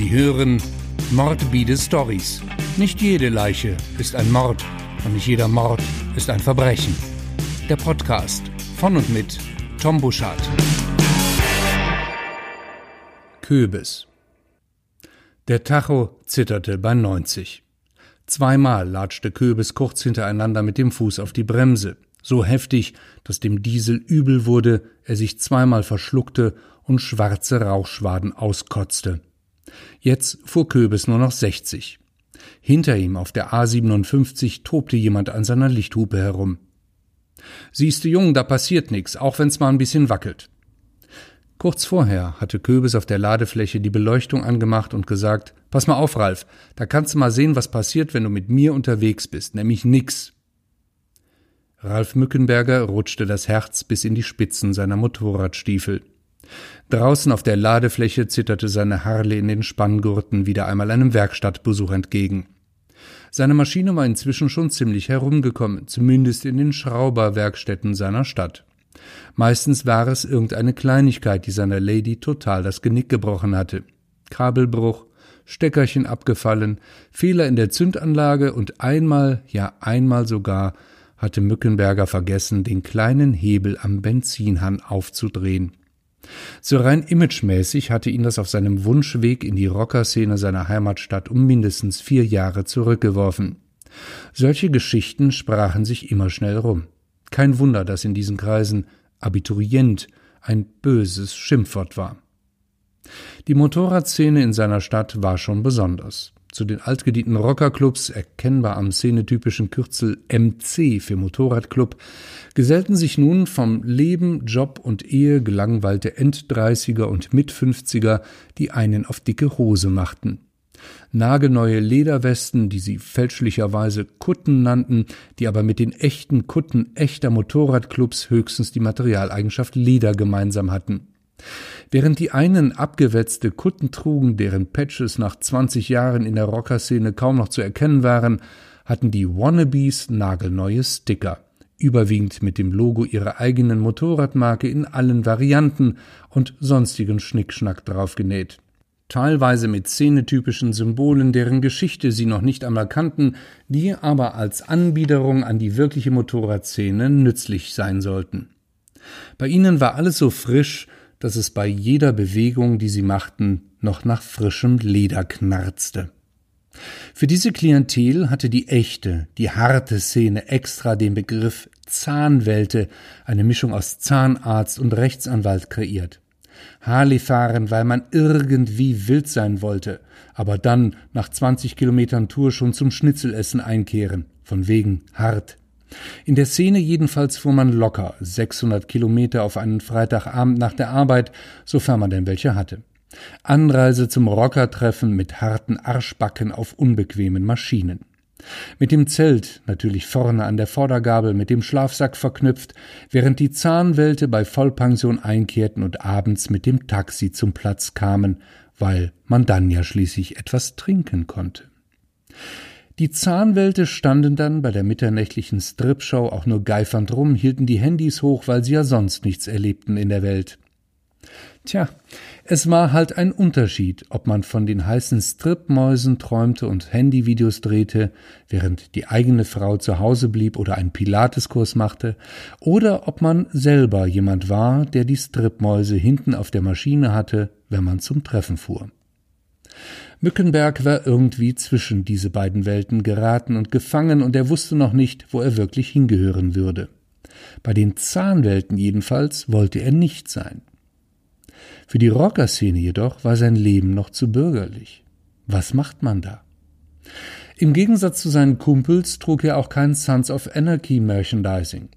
Sie hören Morbide Stories. Nicht jede Leiche ist ein Mord und nicht jeder Mord ist ein Verbrechen. Der Podcast von und mit Tom Buschardt. Köbis. Der Tacho zitterte bei 90. Zweimal latschte Köbis kurz hintereinander mit dem Fuß auf die Bremse, so heftig, dass dem Diesel übel wurde, er sich zweimal verschluckte und schwarze Rauchschwaden auskotzte. Jetzt fuhr Köbis nur noch 60. Hinter ihm auf der A57 tobte jemand an seiner Lichthupe herum. Siehste, Jung, da passiert nix, auch wenn's mal ein bisschen wackelt. Kurz vorher hatte Köbis auf der Ladefläche die Beleuchtung angemacht und gesagt, pass mal auf, Ralf, da kannst du mal sehen, was passiert, wenn du mit mir unterwegs bist, nämlich nix. Ralf Mückenberger rutschte das Herz bis in die Spitzen seiner Motorradstiefel. Draußen auf der Ladefläche zitterte seine Harle in den Spanngurten wieder einmal einem Werkstattbesuch entgegen. Seine Maschine war inzwischen schon ziemlich herumgekommen, zumindest in den Schrauberwerkstätten seiner Stadt. Meistens war es irgendeine Kleinigkeit, die seiner Lady total das Genick gebrochen hatte. Kabelbruch, Steckerchen abgefallen, Fehler in der Zündanlage und einmal, ja einmal sogar, hatte Mückenberger vergessen, den kleinen Hebel am Benzinhahn aufzudrehen. So rein imagemäßig hatte ihn das auf seinem Wunschweg in die Rockerszene seiner Heimatstadt um mindestens vier Jahre zurückgeworfen. Solche Geschichten sprachen sich immer schnell rum. Kein Wunder, dass in diesen Kreisen Abiturient ein böses Schimpfwort war. Die Motorradszene in seiner Stadt war schon besonders. Zu den altgedienten Rockerclubs, erkennbar am szenetypischen Kürzel MC für Motorradclub, gesellten sich nun vom Leben, Job und Ehe gelangweilte Enddreißiger und Mitfünfziger, die einen auf dicke Hose machten. Nagelneue Lederwesten, die sie fälschlicherweise Kutten nannten, die aber mit den echten Kutten echter Motorradclubs höchstens die Materialeigenschaft Leder gemeinsam hatten. Während die einen abgewetzte Kutten trugen, deren Patches nach 20 Jahren in der Rockerszene kaum noch zu erkennen waren, hatten die Wannabes nagelneue Sticker, überwiegend mit dem Logo ihrer eigenen Motorradmarke in allen Varianten und sonstigen Schnickschnack draufgenäht. Teilweise mit szenetypischen Symbolen, deren Geschichte sie noch nicht einmal kannten, die aber als Anbiederung an die wirkliche Motorradszene nützlich sein sollten. Bei ihnen war alles so frisch, dass es bei jeder Bewegung, die sie machten, noch nach frischem Leder knarzte. Für diese Klientel hatte die echte, die harte Szene extra den Begriff Zahnwelte, eine Mischung aus Zahnarzt und Rechtsanwalt kreiert. Harley fahren, weil man irgendwie wild sein wollte, aber dann nach 20 Kilometern Tour schon zum Schnitzelessen einkehren, von wegen hart. In der Szene jedenfalls fuhr man locker 600 Kilometer auf einen Freitagabend nach der Arbeit, sofern man denn welche hatte. Anreise zum Rockertreffen mit harten Arschbacken auf unbequemen Maschinen. Mit dem Zelt natürlich vorne an der Vordergabel mit dem Schlafsack verknüpft, während die Zahnwelte bei Vollpension einkehrten und abends mit dem Taxi zum Platz kamen, weil man dann ja schließlich etwas trinken konnte. Die Zahnwelte standen dann bei der mitternächtlichen Stripshow auch nur geifernd rum, hielten die Handys hoch, weil sie ja sonst nichts erlebten in der Welt. Tja, es war halt ein Unterschied, ob man von den heißen Stripmäusen träumte und Handyvideos drehte, während die eigene Frau zu Hause blieb oder einen Pilateskurs machte, oder ob man selber jemand war, der die Stripmäuse hinten auf der Maschine hatte, wenn man zum Treffen fuhr. Mückenberg war irgendwie zwischen diese beiden Welten geraten und gefangen, und er wusste noch nicht, wo er wirklich hingehören würde. Bei den Zahnwelten jedenfalls wollte er nicht sein. Für die Rockerszene jedoch war sein Leben noch zu bürgerlich. Was macht man da? Im Gegensatz zu seinen Kumpels trug er auch kein Sons of Anarchy Merchandising.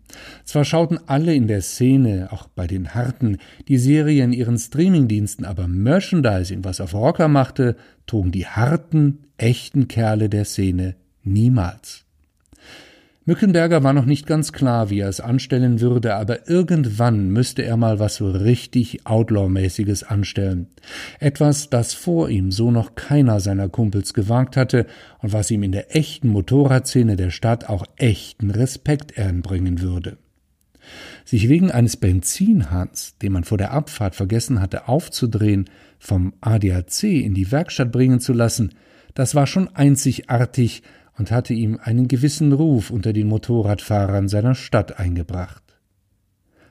Zwar schauten alle in der Szene, auch bei den Harten, die Serie in ihren Streamingdiensten, aber Merchandising, was auf Rocker machte, trugen die harten, echten Kerle der Szene niemals. Mückenberger war noch nicht ganz klar, wie er es anstellen würde, aber irgendwann müsste er mal was so richtig Outlaw-mäßiges anstellen. Etwas, das vor ihm so noch keiner seiner Kumpels gewagt hatte und was ihm in der echten Motorradszene der Stadt auch echten Respekt einbringen würde. Sich wegen eines Benzinhahns, den man vor der Abfahrt vergessen hatte aufzudrehen, vom ADAC in die Werkstatt bringen zu lassen, das war schon einzigartig und hatte ihm einen gewissen Ruf unter den Motorradfahrern seiner Stadt eingebracht.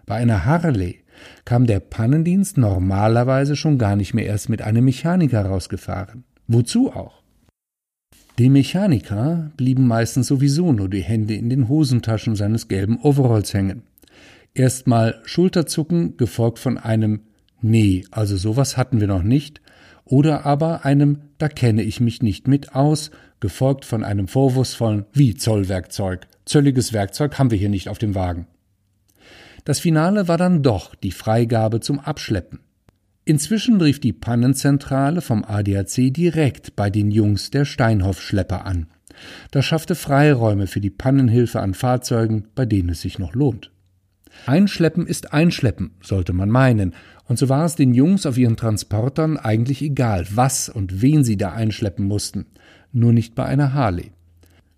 Bei einer Harley kam der Pannendienst normalerweise schon gar nicht mehr erst mit einem Mechaniker rausgefahren. Wozu auch? Dem Mechaniker blieben meistens sowieso nur die Hände in den Hosentaschen seines gelben Overalls hängen. Erstmal Schulterzucken, gefolgt von einem Nee, also sowas hatten wir noch nicht, oder aber einem Da kenne ich mich nicht mit aus, gefolgt von einem vorwurfsvollen Wie Zollwerkzeug. Zölliges Werkzeug haben wir hier nicht auf dem Wagen. Das Finale war dann doch die Freigabe zum Abschleppen. Inzwischen rief die Pannenzentrale vom ADAC direkt bei den Jungs der Steinhoff-Schlepper an. Das schaffte Freiräume für die Pannenhilfe an Fahrzeugen, bei denen es sich noch lohnt. Einschleppen ist Einschleppen, sollte man meinen, und so war es den Jungs auf ihren Transportern eigentlich egal, was und wen sie da einschleppen mussten, nur nicht bei einer Harley.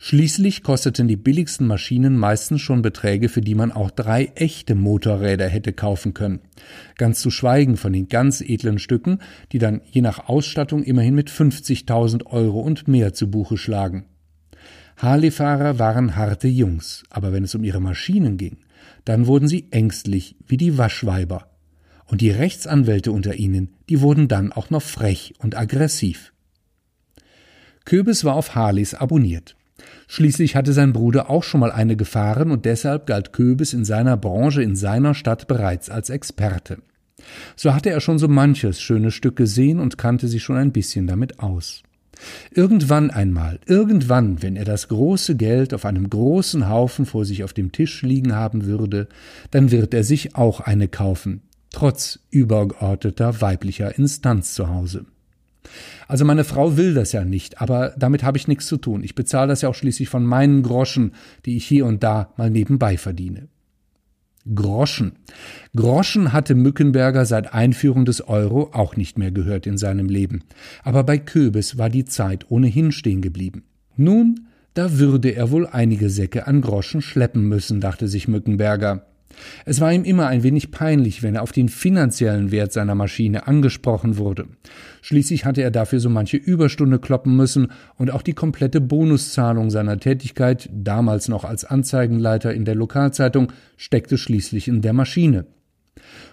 Schließlich kosteten die billigsten Maschinen meistens schon Beträge, für die man auch drei echte Motorräder hätte kaufen können. Ganz zu schweigen von den ganz edlen Stücken, die dann je nach Ausstattung immerhin mit 50.000 Euro und mehr zu Buche schlagen. Harley-Fahrer waren harte Jungs, aber wenn es um ihre Maschinen ging, dann wurden sie ängstlich wie die Waschweiber. Und die Rechtsanwälte unter ihnen, die wurden dann auch noch frech und aggressiv. Köbes war auf Harleys abonniert. Schließlich hatte sein Bruder auch schon mal eine gefahren und deshalb galt Köbes in seiner Branche in seiner Stadt bereits als Experte. So hatte er schon so manches schöne Stück gesehen und kannte sich schon ein bisschen damit aus. Irgendwann einmal, irgendwann, wenn er das große Geld auf einem großen Haufen vor sich auf dem Tisch liegen haben würde, dann wird er sich auch eine kaufen, trotz übergeordneter weiblicher Instanz zu Hause. Also meine Frau will das ja nicht, aber damit habe ich nichts zu tun. Ich bezahle das ja auch schließlich von meinen Groschen, die ich hier und da mal nebenbei verdiene. Groschen. Groschen hatte Mückenberger seit Einführung des Euro auch nicht mehr gehört in seinem Leben. Aber bei Köbes war die Zeit ohnehin stehen geblieben. Nun, da würde er wohl einige Säcke an Groschen schleppen müssen, dachte sich Mückenberger. Es war ihm immer ein wenig peinlich, wenn er auf den finanziellen Wert seiner Maschine angesprochen wurde. Schließlich hatte er dafür so manche Überstunde kloppen müssen und auch die komplette Bonuszahlung seiner Tätigkeit, damals noch als Anzeigenleiter in der Lokalzeitung, steckte schließlich in der Maschine.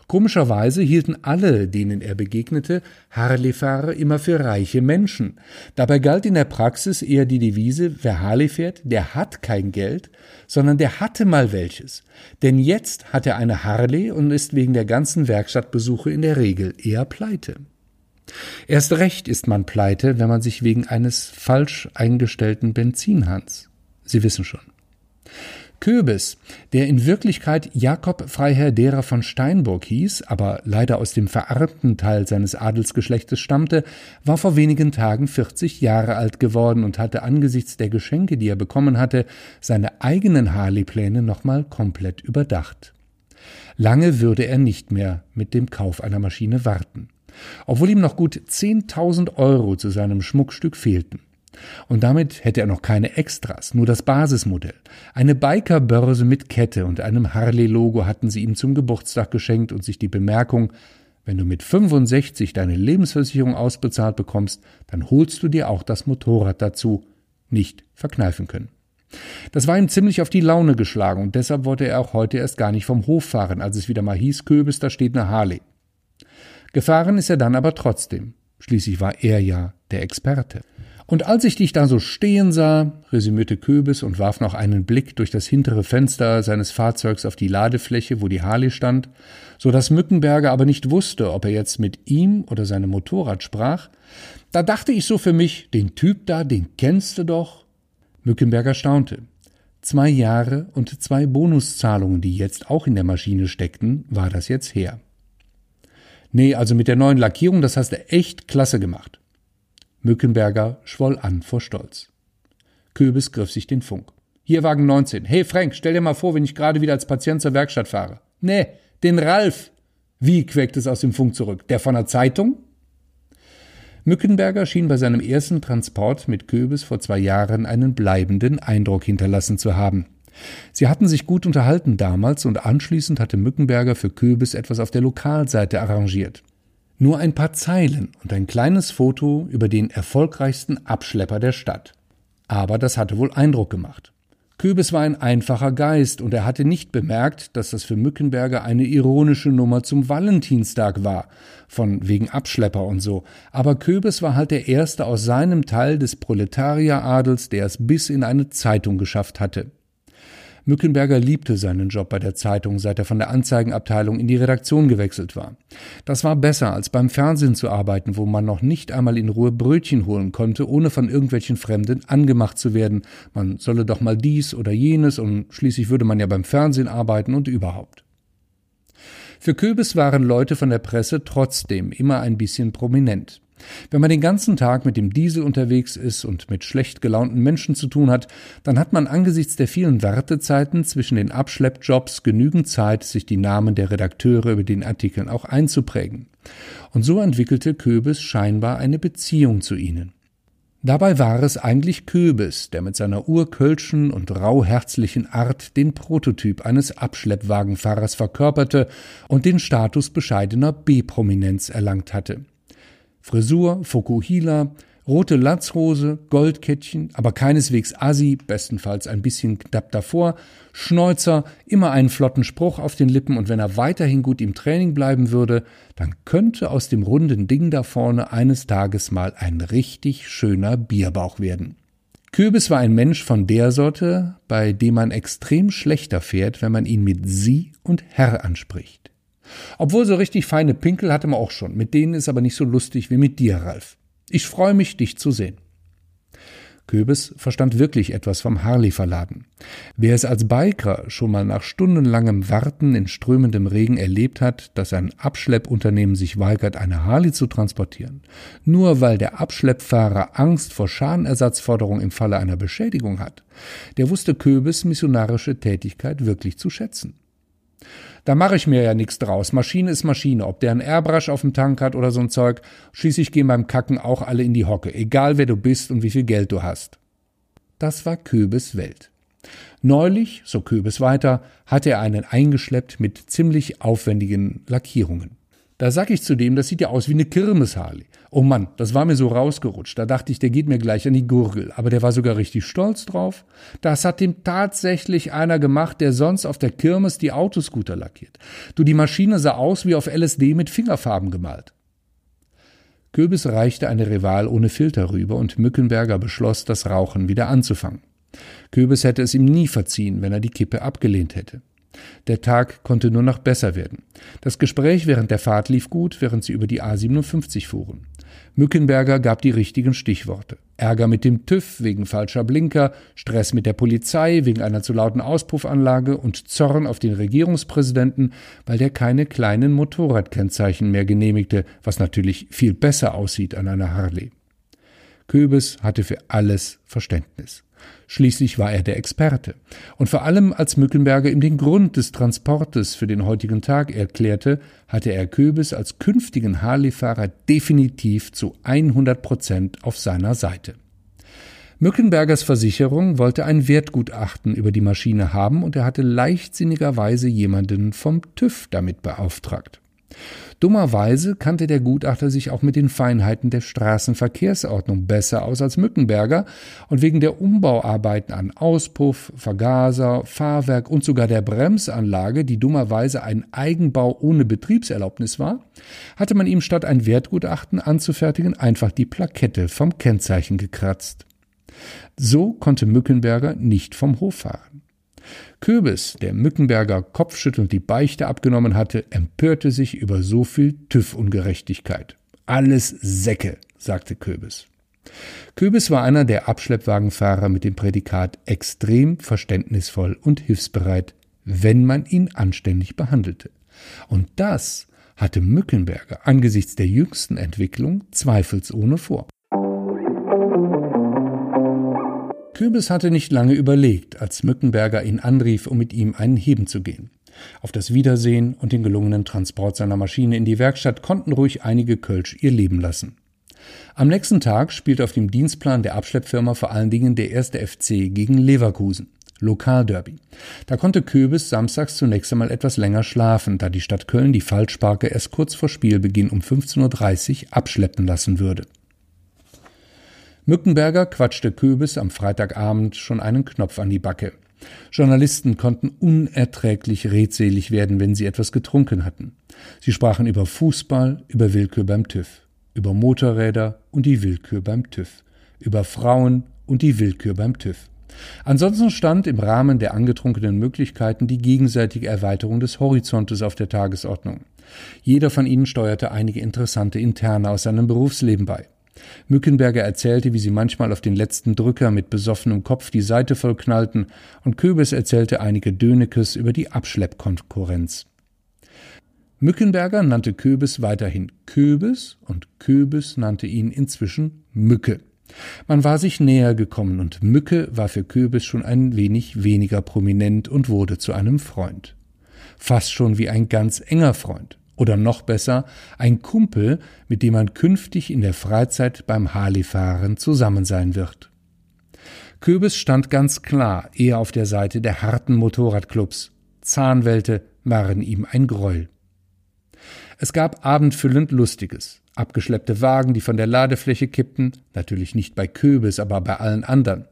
Komischerweise hielten alle, denen er begegnete, Harley-Fahrer immer für reiche Menschen. Dabei galt in der Praxis eher die Devise, wer Harley fährt, der hat kein Geld, sondern der hatte mal welches. Denn jetzt hat er eine Harley und ist wegen der ganzen Werkstattbesuche in der Regel eher pleite. Erst recht ist man pleite, wenn man sich wegen eines falsch eingestellten Benzinhahns. Sie wissen schon. Köbes, der in Wirklichkeit Jakob Freiherr derer von Steinburg hieß, aber leider aus dem vererbten Teil seines Adelsgeschlechtes stammte, war vor wenigen Tagen 40 Jahre alt geworden und hatte angesichts der Geschenke, die er bekommen hatte, seine eigenen Harley-Pläne nochmal komplett überdacht. Lange würde er nicht mehr mit dem Kauf einer Maschine warten. Obwohl ihm noch gut 10.000 Euro zu seinem Schmuckstück fehlten. Und damit hätte er noch keine Extras, nur das Basismodell. Eine Bikerbörse mit Kette und einem Harley-Logo hatten sie ihm zum Geburtstag geschenkt und sich die Bemerkung, wenn du mit 65 deine Lebensversicherung ausbezahlt bekommst, dann holst du dir auch das Motorrad dazu, nicht verkneifen können. Das war ihm ziemlich auf die Laune geschlagen und deshalb wollte er auch heute erst gar nicht vom Hof fahren, als es wieder mal hieß, Köbis, da steht eine Harley. Gefahren ist er dann aber trotzdem. Schließlich war er ja der Experte. Und als ich dich da so stehen sah, resümierte Köbis und warf noch einen Blick durch das hintere Fenster seines Fahrzeugs auf die Ladefläche, wo die Harley stand, so dass Mückenberger aber nicht wusste, ob er jetzt mit ihm oder seinem Motorrad sprach, da dachte ich so für mich, den Typ da, den kennst du doch. Mückenberger staunte. Zwei Jahre und zwei Bonuszahlungen, die jetzt auch in der Maschine steckten, war das jetzt her. Nee, also mit der neuen Lackierung, das hast du echt klasse gemacht. Mückenberger schwoll an vor Stolz. Köbis griff sich den Funk. Hier Wagen 19. Hey Frank, stell dir mal vor, wenn ich gerade wieder als Patient zur Werkstatt fahre. Nee, den Ralf. Wie quäkt es aus dem Funk zurück? Der von der Zeitung? Mückenberger schien bei seinem ersten Transport mit Köbis vor zwei Jahren einen bleibenden Eindruck hinterlassen zu haben. Sie hatten sich gut unterhalten damals und anschließend hatte Mückenberger für Köbis etwas auf der Lokalseite arrangiert. Nur ein paar Zeilen und ein kleines Foto über den erfolgreichsten Abschlepper der Stadt. Aber das hatte wohl Eindruck gemacht. Köbis war ein einfacher Geist und er hatte nicht bemerkt, dass das für Mückenberger eine ironische Nummer zum Valentinstag war, von wegen Abschlepper und so. Aber Köbis war halt der Erste aus seinem Teil des Proletarieradels, der es bis in eine Zeitung geschafft hatte. Mückenberger liebte seinen Job bei der Zeitung, seit er von der Anzeigenabteilung in die Redaktion gewechselt war. Das war besser, als beim Fernsehen zu arbeiten, wo man noch nicht einmal in Ruhe Brötchen holen konnte, ohne von irgendwelchen Fremden angemacht zu werden. Man solle doch mal dies oder jenes und schließlich würde man ja beim Fernsehen arbeiten und überhaupt. Für Köbis waren Leute von der Presse trotzdem immer ein bisschen prominent. Wenn man den ganzen Tag mit dem Diesel unterwegs ist und mit schlecht gelaunten Menschen zu tun hat, dann hat man angesichts der vielen Wartezeiten zwischen den Abschleppjobs genügend Zeit, sich die Namen der Redakteure über den Artikeln auch einzuprägen. Und so entwickelte Köbis scheinbar eine Beziehung zu ihnen. Dabei war es eigentlich Köbis, der mit seiner urkölschen und rauherzlichen Art den Prototyp eines Abschleppwagenfahrers verkörperte und den Status bescheidener B-Prominenz erlangt hatte. Frisur, Fokuhila, rote Latzhose, Goldkettchen, aber keineswegs Assi, bestenfalls ein bisschen knapp davor, Schnäuzer, immer einen flotten Spruch auf den Lippen und wenn er weiterhin gut im Training bleiben würde, dann könnte aus dem runden Ding da vorne eines Tages mal ein richtig schöner Bierbauch werden. Kürbis war ein Mensch von der Sorte, bei dem man extrem schlechter fährt, wenn man ihn mit Sie und Herr anspricht. Obwohl so richtig feine Pinkel hatte man auch schon. Mit denen ist aber nicht so lustig wie mit dir, Ralf. Ich freue mich, dich zu sehen. Köbis verstand wirklich etwas vom Harley-Verladen. Wer es als Biker schon mal nach stundenlangem Warten in strömendem Regen erlebt hat, dass ein Abschleppunternehmen sich weigert, eine Harley zu transportieren, nur weil der Abschleppfahrer Angst vor Schadenersatzforderung im Falle einer Beschädigung hat, der wusste Köbis missionarische Tätigkeit wirklich zu schätzen. Da mache ich mir ja nichts draus. Maschine ist Maschine. Ob der einen Airbrush auf dem Tank hat oder so ein Zeug. Schließlich gehen beim Kacken auch alle in die Hocke. Egal wer du bist und wie viel Geld du hast. Das war Köbes Welt. Neulich, so Köbes weiter, hatte er einen eingeschleppt mit ziemlich aufwendigen Lackierungen. Da sag ich zu dem, das sieht ja aus wie eine Kirmesharley. Oh Mann, das war mir so rausgerutscht. Da dachte ich, der geht mir gleich an die Gurgel. Aber der war sogar richtig stolz drauf. Das hat dem tatsächlich einer gemacht, der sonst auf der Kirmes die Autoscooter lackiert. Du, die Maschine sah aus wie auf LSD mit Fingerfarben gemalt. Köbis reichte eine Rival ohne Filter rüber und Mückenberger beschloss, das Rauchen wieder anzufangen. Köbis hätte es ihm nie verziehen, wenn er die Kippe abgelehnt hätte. Der Tag konnte nur noch besser werden. Das Gespräch während der Fahrt lief gut, während sie über die A57 fuhren. Mückenberger gab die richtigen Stichworte. Ärger mit dem TÜV wegen falscher Blinker, Stress mit der Polizei wegen einer zu lauten Auspuffanlage und Zorn auf den Regierungspräsidenten, weil der keine kleinen Motorradkennzeichen mehr genehmigte, was natürlich viel besser aussieht an einer Harley. Köbes hatte für alles Verständnis. Schließlich war er der Experte. Und vor allem als Mückenberger ihm den Grund des Transportes für den heutigen Tag erklärte, hatte er Köbes als künftigen Harley-Fahrer definitiv zu 100 Prozent auf seiner Seite. Mückenbergers Versicherung wollte ein Wertgutachten über die Maschine haben und er hatte leichtsinnigerweise jemanden vom TÜV damit beauftragt. Dummerweise kannte der Gutachter sich auch mit den Feinheiten der Straßenverkehrsordnung besser aus als Mückenberger und wegen der Umbauarbeiten an Auspuff, Vergaser, Fahrwerk und sogar der Bremsanlage, die dummerweise ein Eigenbau ohne Betriebserlaubnis war, hatte man ihm statt ein Wertgutachten anzufertigen einfach die Plakette vom Kennzeichen gekratzt. So konnte Mückenberger nicht vom Hof fahren. Köbis, der Mückenberger kopfschüttelnd die Beichte abgenommen hatte, empörte sich über so viel TÜV-Ungerechtigkeit. Alles Säcke, sagte Köbis. Köbis war einer der Abschleppwagenfahrer mit dem Prädikat extrem verständnisvoll und hilfsbereit, wenn man ihn anständig behandelte. Und das hatte Mückenberger angesichts der jüngsten Entwicklung zweifelsohne vor. Kürbis hatte nicht lange überlegt, als Mückenberger ihn anrief, um mit ihm einen Heben zu gehen. Auf das Wiedersehen und den gelungenen Transport seiner Maschine in die Werkstatt konnten ruhig einige Kölsch ihr Leben lassen. Am nächsten Tag spielte auf dem Dienstplan der Abschleppfirma vor allen Dingen der erste FC gegen Leverkusen. Lokalderby. Da konnte Köbis samstags zunächst einmal etwas länger schlafen, da die Stadt Köln die Falschparke erst kurz vor Spielbeginn um 15.30 Uhr abschleppen lassen würde. Mückenberger quatschte Köbis am Freitagabend schon einen Knopf an die Backe. Journalisten konnten unerträglich redselig werden, wenn sie etwas getrunken hatten. Sie sprachen über Fußball, über Willkür beim TÜV, über Motorräder und die Willkür beim TÜV, über Frauen und die Willkür beim TÜV. Ansonsten stand im Rahmen der angetrunkenen Möglichkeiten die gegenseitige Erweiterung des Horizontes auf der Tagesordnung. Jeder von ihnen steuerte einige interessante Interne aus seinem Berufsleben bei. Mückenberger erzählte, wie sie manchmal auf den letzten Drücker mit besoffenem Kopf die Seite vollknallten, und Köbes erzählte einige Dönekes über die Abschleppkonkurrenz. Mückenberger nannte Köbes weiterhin Köbes und Köbes nannte ihn inzwischen Mücke. Man war sich näher gekommen und Mücke war für Köbes schon ein wenig weniger prominent und wurde zu einem Freund. Fast schon wie ein ganz enger Freund. Oder noch besser, ein Kumpel, mit dem man künftig in der Freizeit beim Harley-Fahren zusammen sein wird. Köbes stand ganz klar eher auf der Seite der harten Motorradclubs. Zahnwelte waren ihm ein Gräuel. Es gab abendfüllend Lustiges. Abgeschleppte Wagen, die von der Ladefläche kippten, natürlich nicht bei Köbes, aber bei allen anderen.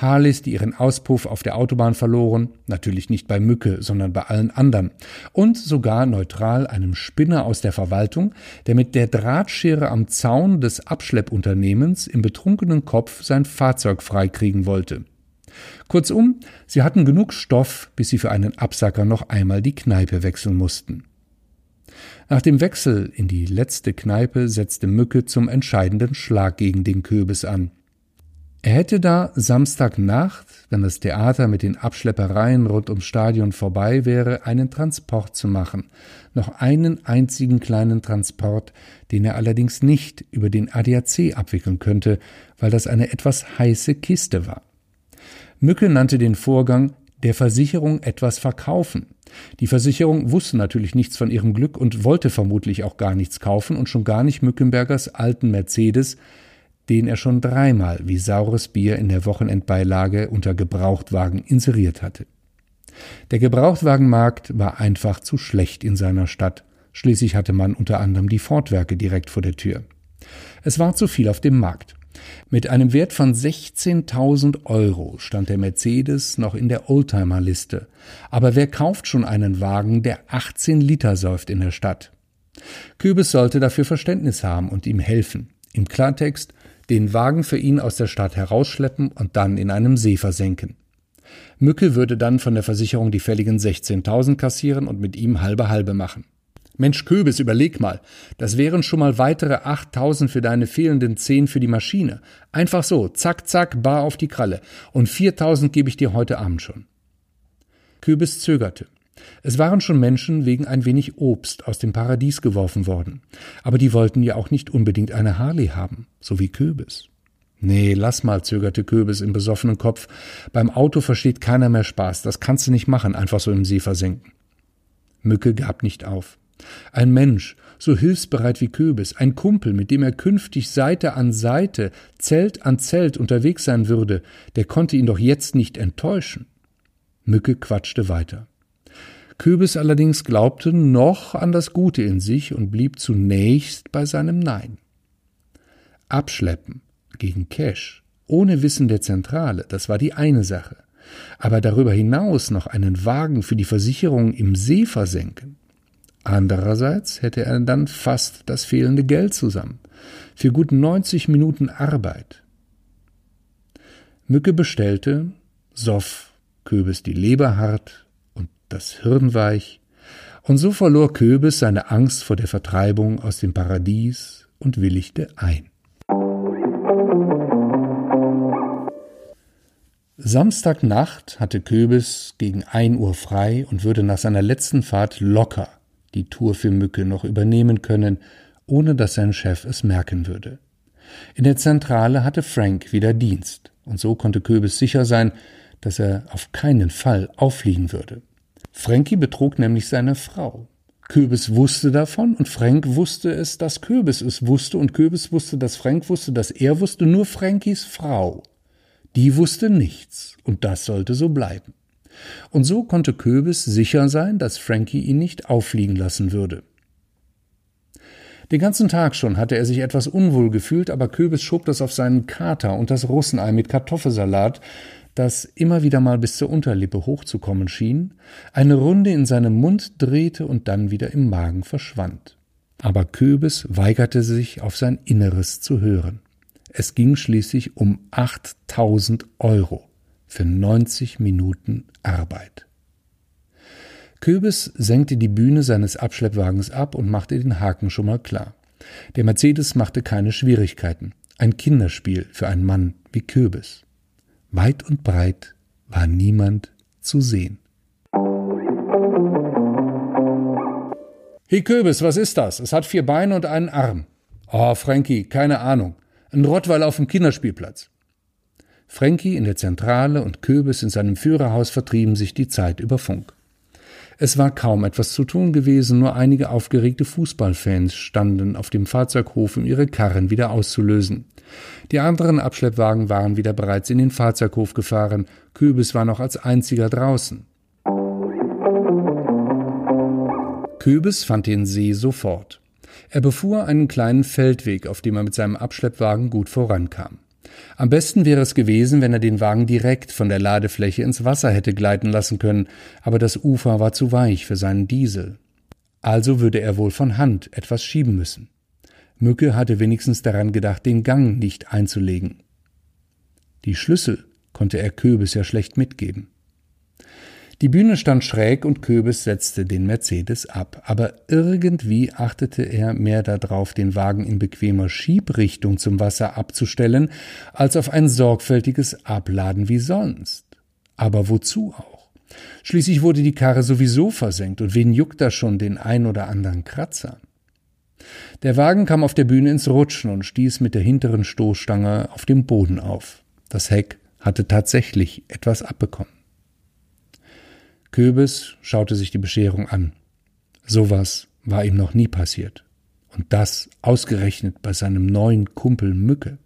Harleys, die ihren Auspuff auf der Autobahn verloren, natürlich nicht bei Mücke, sondern bei allen anderen, und sogar neutral einem Spinner aus der Verwaltung, der mit der Drahtschere am Zaun des Abschleppunternehmens im betrunkenen Kopf sein Fahrzeug freikriegen wollte. Kurzum, sie hatten genug Stoff, bis sie für einen Absacker noch einmal die Kneipe wechseln mussten. Nach dem Wechsel in die letzte Kneipe setzte Mücke zum entscheidenden Schlag gegen den Köbis an. Er hätte da Samstagnacht, wenn das Theater mit den Abschleppereien rund ums Stadion vorbei wäre, einen Transport zu machen. Noch einen einzigen kleinen Transport, den er allerdings nicht über den ADAC abwickeln könnte, weil das eine etwas heiße Kiste war. Mücke nannte den Vorgang der Versicherung etwas verkaufen. Die Versicherung wusste natürlich nichts von ihrem Glück und wollte vermutlich auch gar nichts kaufen und schon gar nicht Mückenbergers alten Mercedes, den er schon dreimal wie saures Bier in der Wochenendbeilage unter Gebrauchtwagen inseriert hatte. Der Gebrauchtwagenmarkt war einfach zu schlecht in seiner Stadt. Schließlich hatte man unter anderem die Fordwerke direkt vor der Tür. Es war zu viel auf dem Markt. Mit einem Wert von 16.000 Euro stand der Mercedes noch in der Oldtimer-Liste. Aber wer kauft schon einen Wagen, der 18 Liter säuft in der Stadt? Kübes sollte dafür Verständnis haben und ihm helfen. Im Klartext, den Wagen für ihn aus der Stadt herausschleppen und dann in einem See versenken. Mücke würde dann von der Versicherung die fälligen 16.000 kassieren und mit ihm halbe halbe machen. Mensch Köbis, überleg mal, das wären schon mal weitere 8.000 für deine fehlenden 10 für die Maschine. Einfach so, zack, zack, bar auf die Kralle. Und 4.000 gebe ich dir heute Abend schon. Köbis zögerte. Es waren schon Menschen wegen ein wenig Obst aus dem Paradies geworfen worden. Aber die wollten ja auch nicht unbedingt eine Harley haben, so wie Köbis. Nee, lass mal, zögerte Köbis im besoffenen Kopf. Beim Auto versteht keiner mehr Spaß. Das kannst du nicht machen, einfach so im See versenken. Mücke gab nicht auf. Ein Mensch, so hilfsbereit wie Köbis, ein Kumpel, mit dem er künftig Seite an Seite, Zelt an Zelt unterwegs sein würde, der konnte ihn doch jetzt nicht enttäuschen. Mücke quatschte weiter. Köbis allerdings glaubte noch an das Gute in sich und blieb zunächst bei seinem Nein. Abschleppen gegen Cash, ohne Wissen der Zentrale, das war die eine Sache. Aber darüber hinaus noch einen Wagen für die Versicherung im See versenken. Andererseits hätte er dann fast das fehlende Geld zusammen. Für gut 90 Minuten Arbeit. Mücke bestellte, soff, Köbis die Leber hart, das Hirn weich, und so verlor Köbis seine Angst vor der Vertreibung aus dem Paradies und willigte ein. Samstagnacht hatte Köbis gegen ein Uhr frei und würde nach seiner letzten Fahrt locker die Tour für Mücke noch übernehmen können, ohne dass sein Chef es merken würde. In der Zentrale hatte Frank wieder Dienst, und so konnte Köbis sicher sein, dass er auf keinen Fall auffliegen würde. Frankie betrug nämlich seine Frau. Köbis wusste davon und Frank wusste es, dass Köbis es wusste und Köbis wusste, dass Frank wusste, dass er wusste, nur Frankies Frau, Die wusste nichts, und das sollte so bleiben. Und so konnte Köbis sicher sein, dass Frankie ihn nicht auffliegen lassen würde. Den ganzen Tag schon hatte er sich etwas unwohl gefühlt, aber Köbis schob das auf seinen Kater und das Russenei mit Kartoffelsalat, das immer wieder mal bis zur Unterlippe hochzukommen schien, eine Runde in seinem Mund drehte und dann wieder im Magen verschwand. Aber Köbis weigerte sich, auf sein Inneres zu hören. Es ging schließlich um 8000 Euro für 90 Minuten Arbeit. Köbis senkte die Bühne seines Abschleppwagens ab und machte den Haken schon mal klar. Der Mercedes machte keine Schwierigkeiten. Ein Kinderspiel für einen Mann wie Köbis. Weit und breit war niemand zu sehen. Hey Köbis, was ist das? Es hat vier Beine und einen Arm. Oh, Frankie, keine Ahnung. Ein Rottweil auf dem Kinderspielplatz. Frankie in der Zentrale und Köbis in seinem Führerhaus vertrieben sich die Zeit über Funk. Es war kaum etwas zu tun gewesen, nur einige aufgeregte Fußballfans standen auf dem Fahrzeughof, um ihre Karren wieder auszulösen. Die anderen Abschleppwagen waren wieder bereits in den Fahrzeughof gefahren, Köbis war noch als einziger draußen. Köbis fand den See sofort. Er befuhr einen kleinen Feldweg, auf dem er mit seinem Abschleppwagen gut vorankam. Am besten wäre es gewesen, wenn er den Wagen direkt von der Ladefläche ins Wasser hätte gleiten lassen können, aber das Ufer war zu weich für seinen Diesel. Also würde er wohl von Hand etwas schieben müssen. Mücke hatte wenigstens daran gedacht, den Gang nicht einzulegen. Die Schlüssel konnte er Köbis ja schlecht mitgeben. Die Bühne stand schräg und Köbis setzte den Mercedes ab, aber irgendwie achtete er mehr darauf, den Wagen in bequemer Schiebrichtung zum Wasser abzustellen, als auf ein sorgfältiges Abladen wie sonst. Aber wozu auch? Schließlich wurde die Karre sowieso versenkt, und wen juckt da schon den ein oder anderen Kratzer? Der Wagen kam auf der Bühne ins Rutschen und stieß mit der hinteren Stoßstange auf dem Boden auf. Das Heck hatte tatsächlich etwas abbekommen. Köbis schaute sich die Bescherung an. Sowas war ihm noch nie passiert. Und das ausgerechnet bei seinem neuen Kumpel Mücke.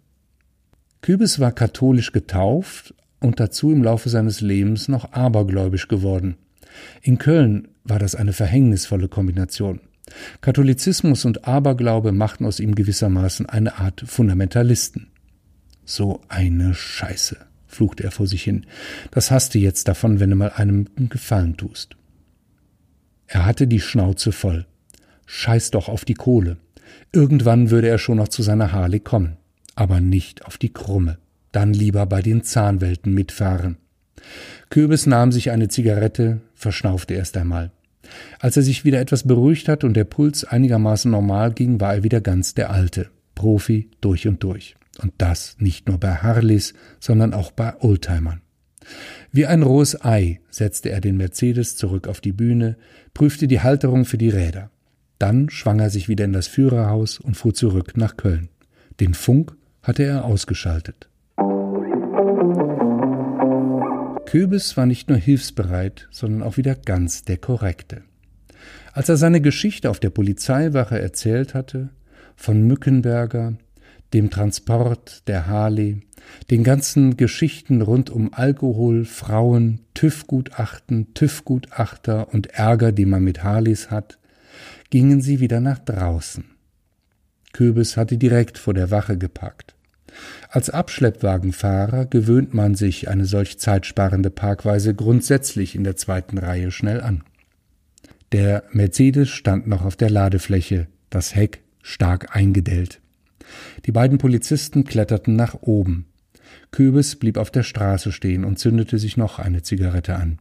Kübis war katholisch getauft und dazu im Laufe seines Lebens noch abergläubisch geworden. In Köln war das eine verhängnisvolle Kombination. Katholizismus und Aberglaube machten aus ihm gewissermaßen eine Art Fundamentalisten. So eine Scheiße fluchte er vor sich hin. Das hast du jetzt davon, wenn du mal einem Gefallen tust. Er hatte die Schnauze voll. Scheiß doch auf die Kohle. Irgendwann würde er schon noch zu seiner Harley kommen. Aber nicht auf die Krumme. Dann lieber bei den Zahnwelten mitfahren. Kürbis nahm sich eine Zigarette, verschnaufte erst einmal. Als er sich wieder etwas beruhigt hat und der Puls einigermaßen normal ging, war er wieder ganz der Alte. Profi durch und durch. Und das nicht nur bei Harleys, sondern auch bei Oldtimern. Wie ein rohes Ei setzte er den Mercedes zurück auf die Bühne, prüfte die Halterung für die Räder. Dann schwang er sich wieder in das Führerhaus und fuhr zurück nach Köln. Den Funk hatte er ausgeschaltet. Köbis war nicht nur hilfsbereit, sondern auch wieder ganz der Korrekte. Als er seine Geschichte auf der Polizeiwache erzählt hatte, von Mückenberger, dem Transport der Harley, den ganzen Geschichten rund um Alkohol, Frauen, TÜV-Gutachten, TÜV-Gutachter und Ärger, die man mit Harleys hat, gingen sie wieder nach draußen. Köbis hatte direkt vor der Wache geparkt. Als Abschleppwagenfahrer gewöhnt man sich eine solch zeitsparende Parkweise grundsätzlich in der zweiten Reihe schnell an. Der Mercedes stand noch auf der Ladefläche, das Heck stark eingedellt. Die beiden Polizisten kletterten nach oben. Köbis blieb auf der Straße stehen und zündete sich noch eine Zigarette an.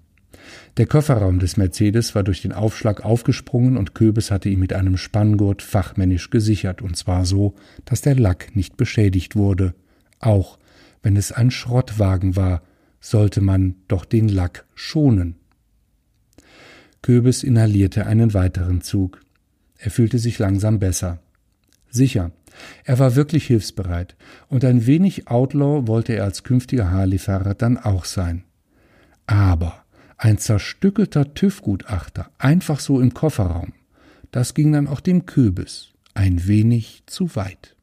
Der Kofferraum des Mercedes war durch den Aufschlag aufgesprungen und Köbis hatte ihn mit einem Spanngurt fachmännisch gesichert, und zwar so, dass der Lack nicht beschädigt wurde. Auch wenn es ein Schrottwagen war, sollte man doch den Lack schonen. Köbis inhalierte einen weiteren Zug. Er fühlte sich langsam besser. Sicher, er war wirklich hilfsbereit, und ein wenig Outlaw wollte er als künftiger Harley-Fahrer dann auch sein. Aber ein zerstückelter TÜV-Gutachter, einfach so im Kofferraum, das ging dann auch dem Köbis ein wenig zu weit.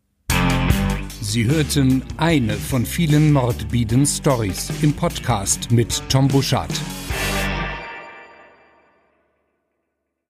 Sie hörten eine von vielen Mordbieden Stories im Podcast mit Tom Buschardt.